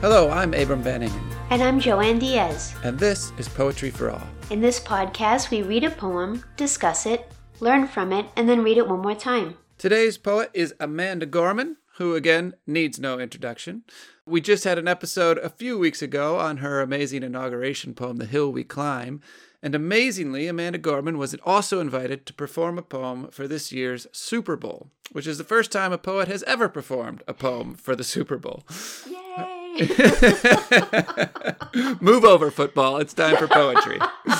Hello, I'm Abram Van Engen, And I'm Joanne Diaz. and this is Poetry for All. In this podcast, we read a poem, discuss it, learn from it, and then read it one more time. Today's poet is Amanda Gorman, who again needs no introduction. We just had an episode a few weeks ago on her amazing inauguration poem, The Hill We Climb. And amazingly, Amanda Gorman was also invited to perform a poem for this year's Super Bowl, which is the first time a poet has ever performed a poem for the Super Bowl. Yay! Move over, football. It's time for poetry.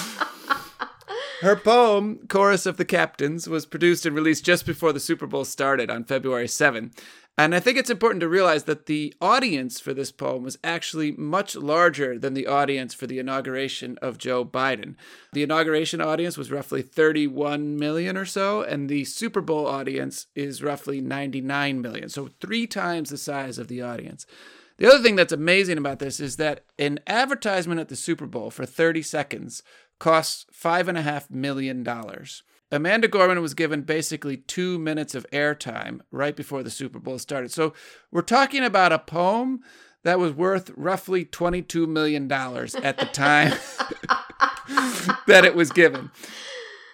Her poem, Chorus of the Captains, was produced and released just before the Super Bowl started on February 7. And I think it's important to realize that the audience for this poem was actually much larger than the audience for the inauguration of Joe Biden. The inauguration audience was roughly 31 million or so, and the Super Bowl audience is roughly 99 million. So, three times the size of the audience. The other thing that's amazing about this is that an advertisement at the Super Bowl for 30 seconds costs $5.5 million. Amanda Gorman was given basically two minutes of airtime right before the Super Bowl started. So we're talking about a poem that was worth roughly $22 million at the time that it was given.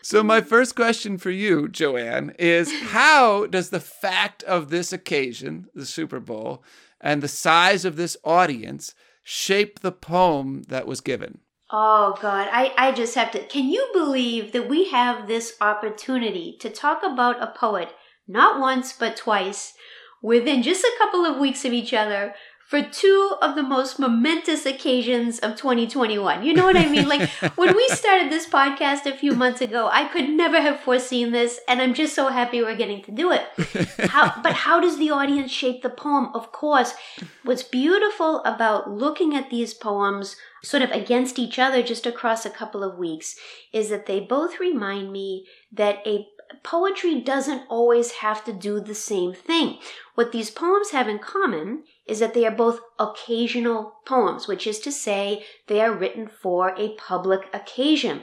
So, my first question for you, Joanne, is how does the fact of this occasion, the Super Bowl, and the size of this audience shape the poem that was given? Oh, God. I, I just have to. Can you believe that we have this opportunity to talk about a poet, not once, but twice, within just a couple of weeks of each other? For two of the most momentous occasions of 2021. You know what I mean? Like when we started this podcast a few months ago, I could never have foreseen this, and I'm just so happy we're getting to do it. How, but how does the audience shape the poem? Of course, what's beautiful about looking at these poems sort of against each other just across a couple of weeks is that they both remind me that a poetry doesn't always have to do the same thing. What these poems have in common is that they are both occasional poems, which is to say they are written for a public occasion.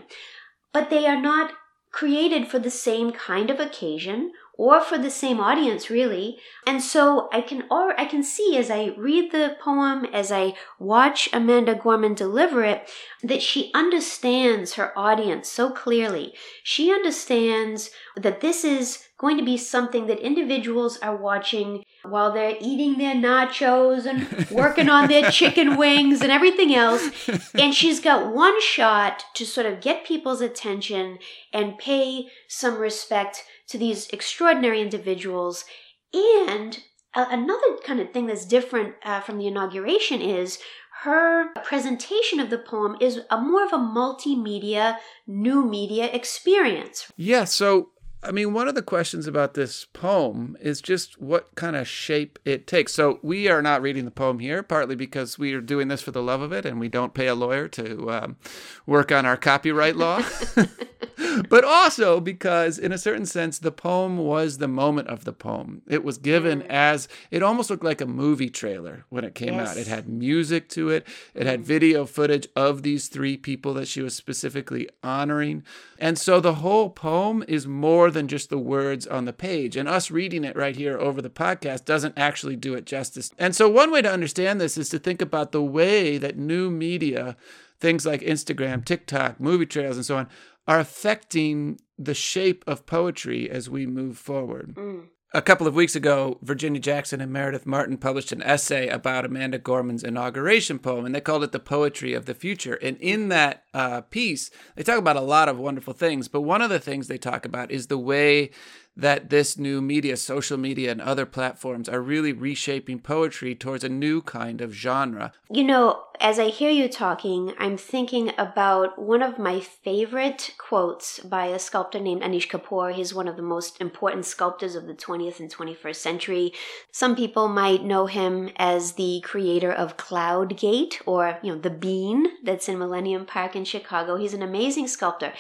But they are not created for the same kind of occasion or for the same audience really and so i can or i can see as i read the poem as i watch amanda gorman deliver it that she understands her audience so clearly she understands that this is going to be something that individuals are watching while they're eating their nachos and working on their chicken wings and everything else. And she's got one shot to sort of get people's attention and pay some respect to these extraordinary individuals. And another kind of thing that's different uh, from the inauguration is her presentation of the poem is a more of a multimedia, new media experience. Yeah, so I mean, one of the questions about this poem is just what kind of shape it takes. So, we are not reading the poem here, partly because we are doing this for the love of it and we don't pay a lawyer to um, work on our copyright law. but also because, in a certain sense, the poem was the moment of the poem. It was given mm. as it almost looked like a movie trailer when it came yes. out. It had music to it, it had mm. video footage of these three people that she was specifically honoring. And so the whole poem is more than just the words on the page. And us reading it right here over the podcast doesn't actually do it justice. And so, one way to understand this is to think about the way that new media, things like Instagram, TikTok, movie trails, and so on, are affecting the shape of poetry as we move forward. Mm. A couple of weeks ago, Virginia Jackson and Meredith Martin published an essay about Amanda Gorman's inauguration poem, and they called it The Poetry of the Future. And in that uh, piece, they talk about a lot of wonderful things, but one of the things they talk about is the way that this new media, social media, and other platforms are really reshaping poetry towards a new kind of genre. You know, as I hear you talking, I'm thinking about one of my favorite quotes by a sculptor named Anish Kapoor. He's one of the most important sculptors of the 20th and 21st century. Some people might know him as the creator of Cloud Gate or, you know, the bean that's in Millennium Park in Chicago. He's an amazing sculptor.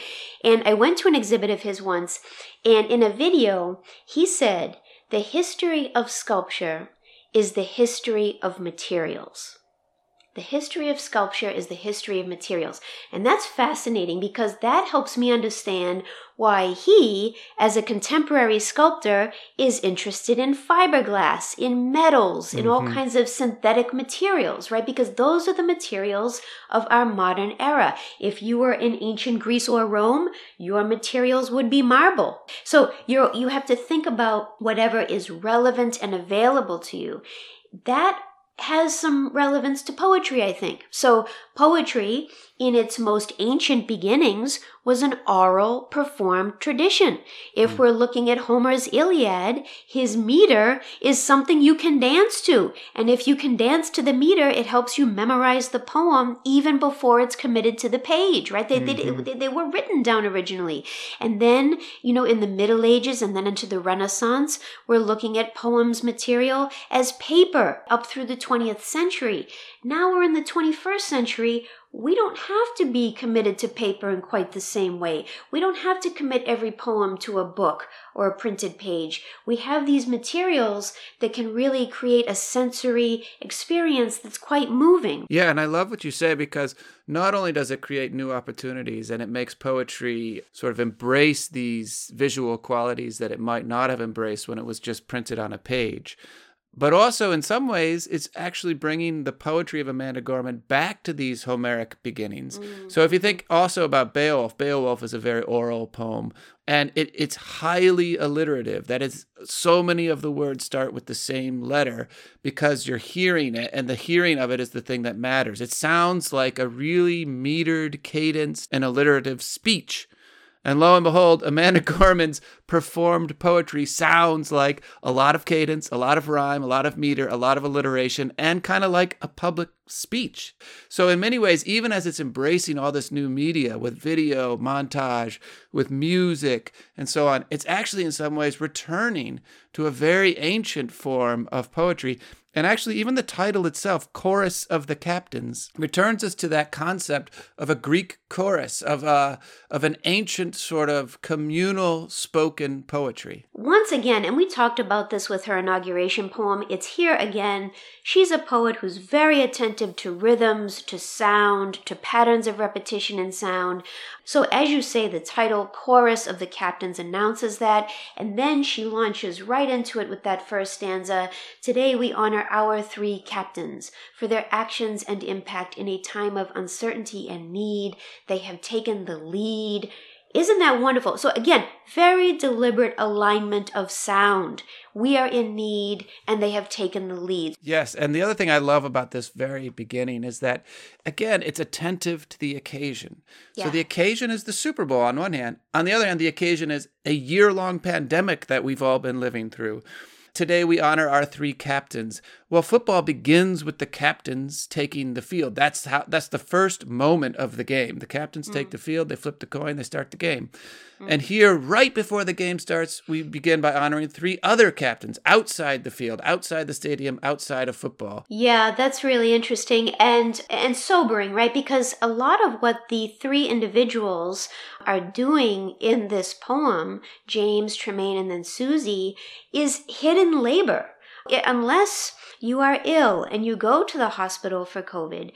And I went to an exhibit of his once, and in a video, he said, the history of sculpture is the history of materials. The history of sculpture is the history of materials. And that's fascinating because that helps me understand why he, as a contemporary sculptor, is interested in fiberglass, in metals, in mm-hmm. all kinds of synthetic materials, right? Because those are the materials of our modern era. If you were in ancient Greece or Rome, your materials would be marble. So you you have to think about whatever is relevant and available to you. That has some relevance to poetry, I think. So poetry in its most ancient beginnings was an oral performed tradition. If hmm. we're looking at Homer's Iliad, his meter is something you can dance to. And if you can dance to the meter, it helps you memorize the poem even before it's committed to the page, right? They, mm-hmm. they, they were written down originally. And then, you know, in the Middle Ages and then into the Renaissance, we're looking at poems material as paper up through the 20th century. Now we're in the 21st century we don't have to be committed to paper in quite the same way. We don't have to commit every poem to a book or a printed page. We have these materials that can really create a sensory experience that's quite moving. Yeah, and I love what you say because not only does it create new opportunities and it makes poetry sort of embrace these visual qualities that it might not have embraced when it was just printed on a page but also, in some ways, it's actually bringing the poetry of Amanda Gorman back to these Homeric beginnings. Mm. So, if you think also about Beowulf, Beowulf is a very oral poem, and it, it's highly alliterative. That is, so many of the words start with the same letter because you're hearing it, and the hearing of it is the thing that matters. It sounds like a really metered, cadence, and alliterative speech. And lo and behold, Amanda Gorman's performed poetry sounds like a lot of cadence, a lot of rhyme, a lot of meter, a lot of alliteration, and kind of like a public speech. So, in many ways, even as it's embracing all this new media with video, montage, with music, and so on, it's actually in some ways returning to a very ancient form of poetry and actually, even the title itself, Chorus of the Captains, returns us to that concept of a Greek chorus, of, a, of an ancient sort of communal spoken poetry. Once again, and we talked about this with her inauguration poem, it's here again. She's a poet who's very attentive to rhythms, to sound, to patterns of repetition and sound. So, as you say, the title Chorus of the Captains announces that, and then she launches right into it with that first stanza. Today we honor our three captains for their actions and impact in a time of uncertainty and need. They have taken the lead. Isn't that wonderful? So, again, very deliberate alignment of sound. We are in need, and they have taken the lead. Yes. And the other thing I love about this very beginning is that, again, it's attentive to the occasion. Yeah. So, the occasion is the Super Bowl on one hand. On the other hand, the occasion is a year long pandemic that we've all been living through. Today we honor our three captains. Well, football begins with the captains taking the field. That's how that's the first moment of the game. The captains mm. take the field, they flip the coin, they start the game. And here, right before the game starts, we begin by honoring three other captains outside the field, outside the stadium, outside of football. Yeah, that's really interesting and and sobering, right? Because a lot of what the three individuals are doing in this poem, James, Trimaine, and then Suzie, is hidden labor. Unless you are ill and you go to the hospital for COVID,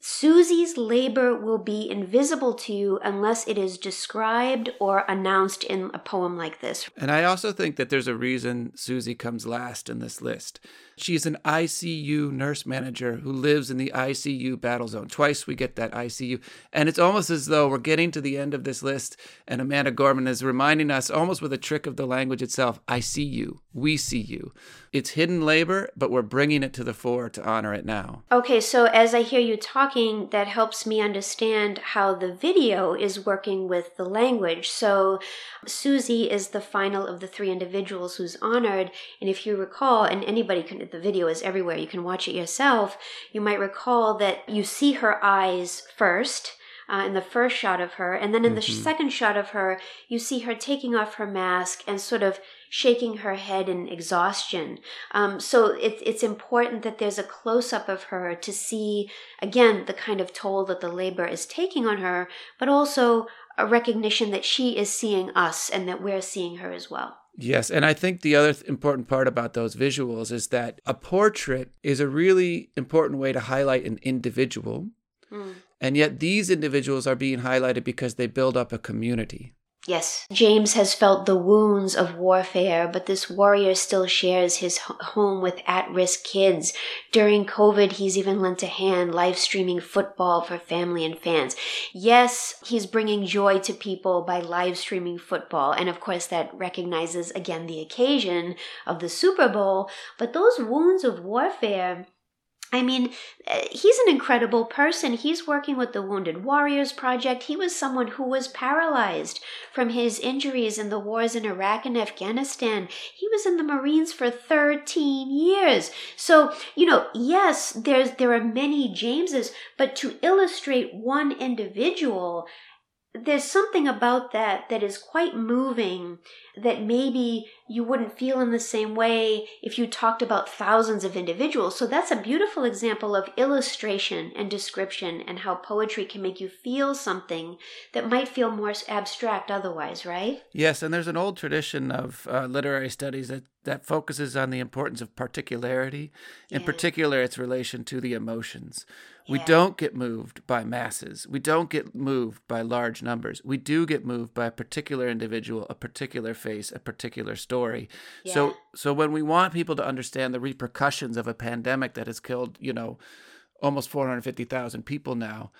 Suzie's labor will be invisible to you unless it is described or announced in a poem like this. And I also think that there's a reason Suzie comes last in this list. She's an ICU nurse manager who lives in the ICU battle zone. Twice we get that ICU. And it's almost as though we're getting to the end of this list, and Amanda Gorman is reminding us, almost with a trick of the language itself I see you, we see you. It's hidden labor, but we're bringing it to the fore to honor it now. Okay, so as I hear you talking, that helps me understand how the video is working with the language. So Suzie is the final of the three individuals who's honored. And if you recall, and anybody can the video is everywhere, you can watch it yourself. You might recall that you see her eyes first. Uh, in the first shot of her, and then in the mm-hmm. second shot of her, you see her taking off her mask and sort of shaking her head in exhaustion. Um, so it, it's important that there's a close up of her to see, again, the kind of toll that the labor is taking on her, but also a recognition that she is seeing us and that we're seeing her as well. Yes, and I think the other th- important part about those visuals is that a portrait is a really important way to highlight an individual. Mm. And yet these individuals are being highlighted because they build up a community. Yes, James has felt the wounds of warfare, but this warrior still shares his home with at risk kids. During COVID, he's even lent a hand live streaming football for family and fans. Yes, he's bringing joy to people by live streaming football. And of course, that recognizes again the occasion of the Super Bowl. But those wounds of warfare, I mean, uh, he's an incredible person. He's working with the Wounded Warriors Project. He was someone who was paralyzed from his injuries in the wars in Iraq and Afghanistan. He was in the Marines for 13 years. So, you know, yes, there's there are many Jameses, but to illustrate one individual, there's something about that that is quite moving that maybe you wouldn't feel in the same way if you talked about thousands of individuals. So that's a beautiful example of illustration and description and how poetry can make you feel something that might feel more abstract otherwise, right? Yes, and there's an old tradition of uh, literary studies that that focuses on the importance of particularity, in yeah. particular its relation to the emotions. We don't get moved by masses. We don't get moved by large numbers. We do get moved by a particular individual, a particular face, a particular story. Yeah. So so when we want people to understand the repercussions of a pandemic that has killed, you know, almost 450,000 people now,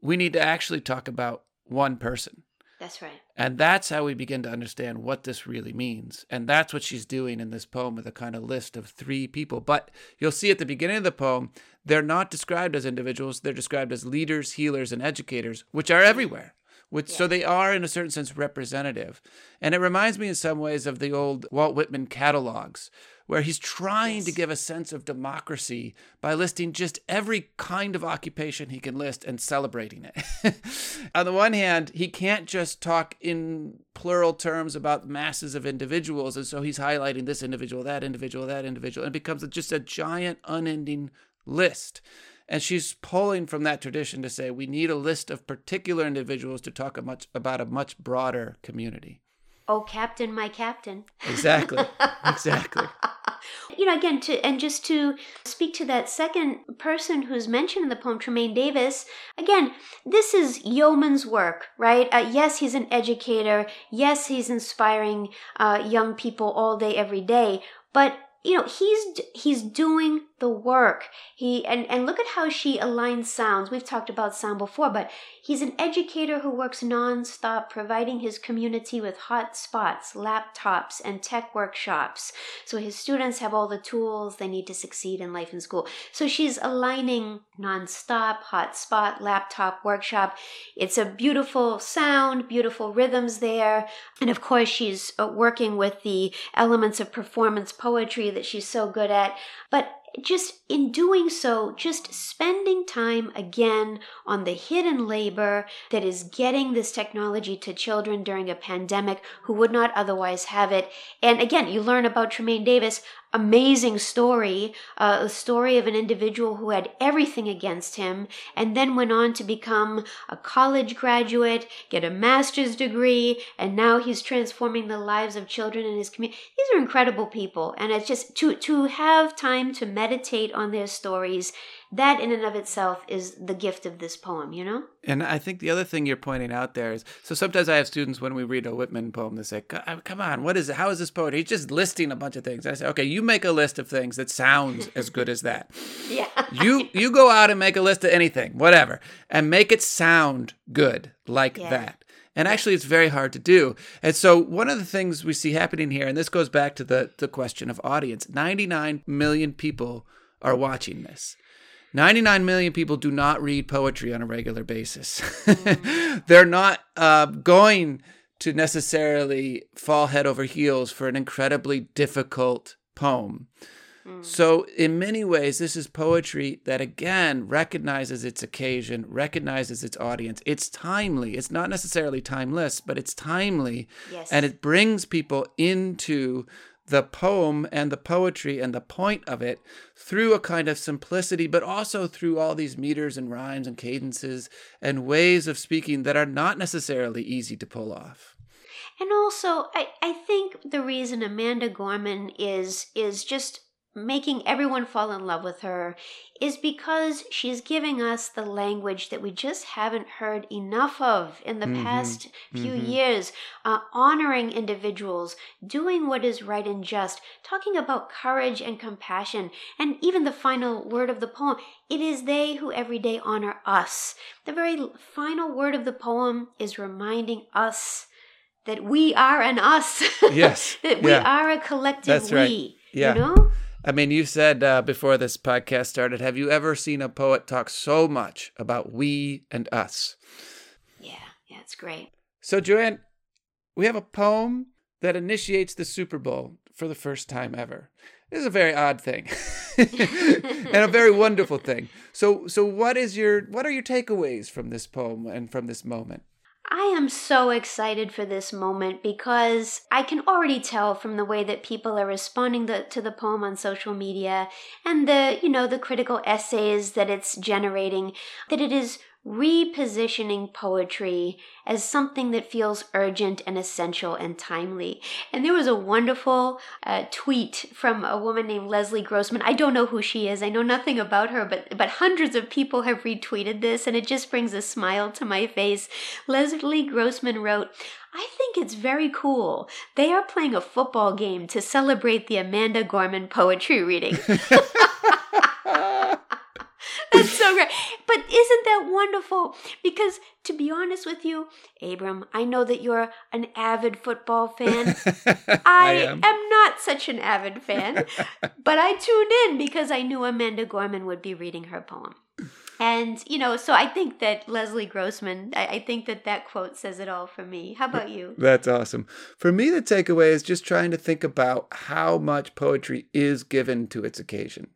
we need to actually talk about one person. That's right. And that's how we begin to understand what this really means. And that's what she's doing in this poem with a kind of list of three people. But you'll see at the beginning of the poem, they're not described as individuals, they're described as leaders, healers, and educators, which are everywhere. Which, yeah. So they are, in a certain sense, representative. And it reminds me in some ways of the old Walt Whitman catalogs, where he's trying yes. to give a sense of democracy by listing just every kind of occupation he can list and celebrating it. On the one hand, he can't just talk in plural terms about masses of individuals, and so he's highlighting this individual, that individual, that individual, and it becomes just a giant, unending list. And she's pulling from that tradition to say we need a list of particular individuals to talk a much, about a much broader community. Oh, Captain, my Captain. Exactly. exactly. You know, again, to and just to speak to that second person who's mentioned in the poem, Trimaine Davis. Again, this is yeoman's work, right? Uh, yes, he's an educator. Yes, he's inspiring uh, young people all day, every day. But you know he's he's doing the work he and and look at how she aligns sounds we've talked about sound before but he's an educator who works nonstop providing his community with hot spots laptops and tech workshops. So his students have all the tools they need to succeed in life and school. So she's aligning nonstop hot spot laptop workshop. It's a beautiful sound beautiful rhythms there. And of course she's uh, working with the elements of performance poetry that she's so good at. But just in doing so, just spending time again on the hidden labor that is getting this technology to children during a pandemic who would not otherwise have it. And again, you learn about Trimaine Davis amazing story, uh, a story of an individual who had everything against him and then went on to become a college graduate, get a master's degree, and now he's transforming the lives of children in his community. These are incredible people, and it's just to to have time to meditate on their stories that in and of itself is the gift of this poem, you know? And I think the other thing you're pointing out there is so sometimes I have students when we read a Whitman poem, they say, uh, Come on, what is it? How is this poetry? He's just listing a bunch of things. I say, Okay, you make a list of things that sounds as good as that. yeah. You you go out and make a list of anything, whatever, and make it sound good like yeah. that. And actually, it's very hard to do. And so, one of the things we see happening here, and this goes back to the, the question of audience 99 million people are watching this. 99 million people do not read poetry on a regular basis. They're not uh, going to necessarily fall head over heels for an incredibly difficult poem. Mm. So, in many ways, this is poetry that again recognizes its occasion, recognizes its audience. It's timely. It's not necessarily timeless, but it's timely. Yes. And it brings people into the poem and the poetry and the point of it through a kind of simplicity, but also through all these meters and rhymes and cadences and ways of speaking that are not necessarily easy to pull off. And also, I, I think the reason Amanda Gorman is is just making everyone fall in love with her is because she's giving us the language that we just haven't heard enough of in the mm-hmm. past few mm-hmm. years. Uh, honoring individuals, doing what is right and just, talking about courage and compassion, and even the final word of the poem it is they who every day honor us. The very final word of the poem is reminding us that we are an us. Yes. that we are a collective That's we. Right. Yeah. You know? I mean, you said uh, before this podcast started, have you ever seen a poet talk so much about we and us? Yeah, yeah, it's great. So, Joanne, we have a poem that initiates the Super Bowl for the first time ever. This is a very odd thing and a very wonderful thing. So, so what is your what are your takeaways from this poem and from this moment? I am so excited for this moment because I can already tell from the way that people are responding the, to the poem on social media and the, you know, the critical essays that it's generating that it is repositioning poetry as something that feels urgent and essential and timely. And there was a wonderful uh, tweet from a woman named Leslie Grossman. I don't know who she is. I know nothing about her, but but hundreds of people have retweeted this and it just brings a smile to my face. Leslie Grossman wrote, I think it's very cool. They are playing a football game to celebrate the Amanda Gorman poetry reading. That's so great. But isn't that wonderful? Because to be honest with you, Abram, I know that you're an avid football fan. I, I am. am. not such an avid fan, but I tuned in because I knew Amanda Gorman would be reading her poem. And, you know, so I think that Leslie Grossman, I, I, think that that quote says it all for me. How about you? That's awesome. For me, the takeaway is just trying to think about how much poetry is given to its occasion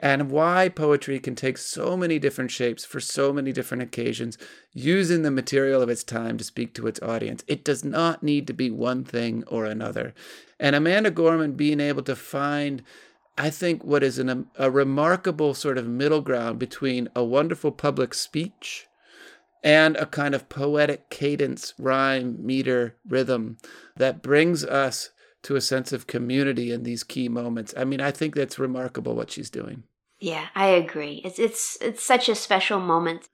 and why poetry can take so many different shapes for so many different occasions, using the material of its time to speak to its audience. It does not need to be one thing or another. And Amanda Gorman being able to find, I think, what is an, um, a remarkable sort of middle ground between a wonderful public speech and a kind of poetic cadence, rhyme, meter, rhythm that brings us to a sense of community in these key moments. I mean, I think that's remarkable what she's doing. Yeah, I agree. It's it's it's such a special moment.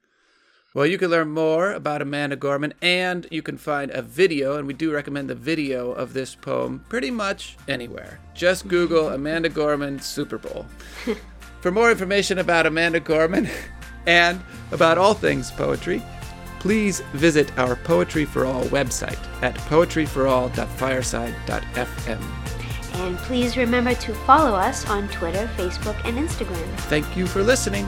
Well, you can learn more about Amanda Gorman and you can find a video, and we do recommend the video of this poem pretty much anywhere. Just Google Amanda Gorman Super Bowl. For more information about Amanda Gorman and about all things poetry, please visit our Poetry for All website at poetryforall.fireside.fm. And please remember to follow us on Twitter, Facebook, and Instagram. Thank you for listening.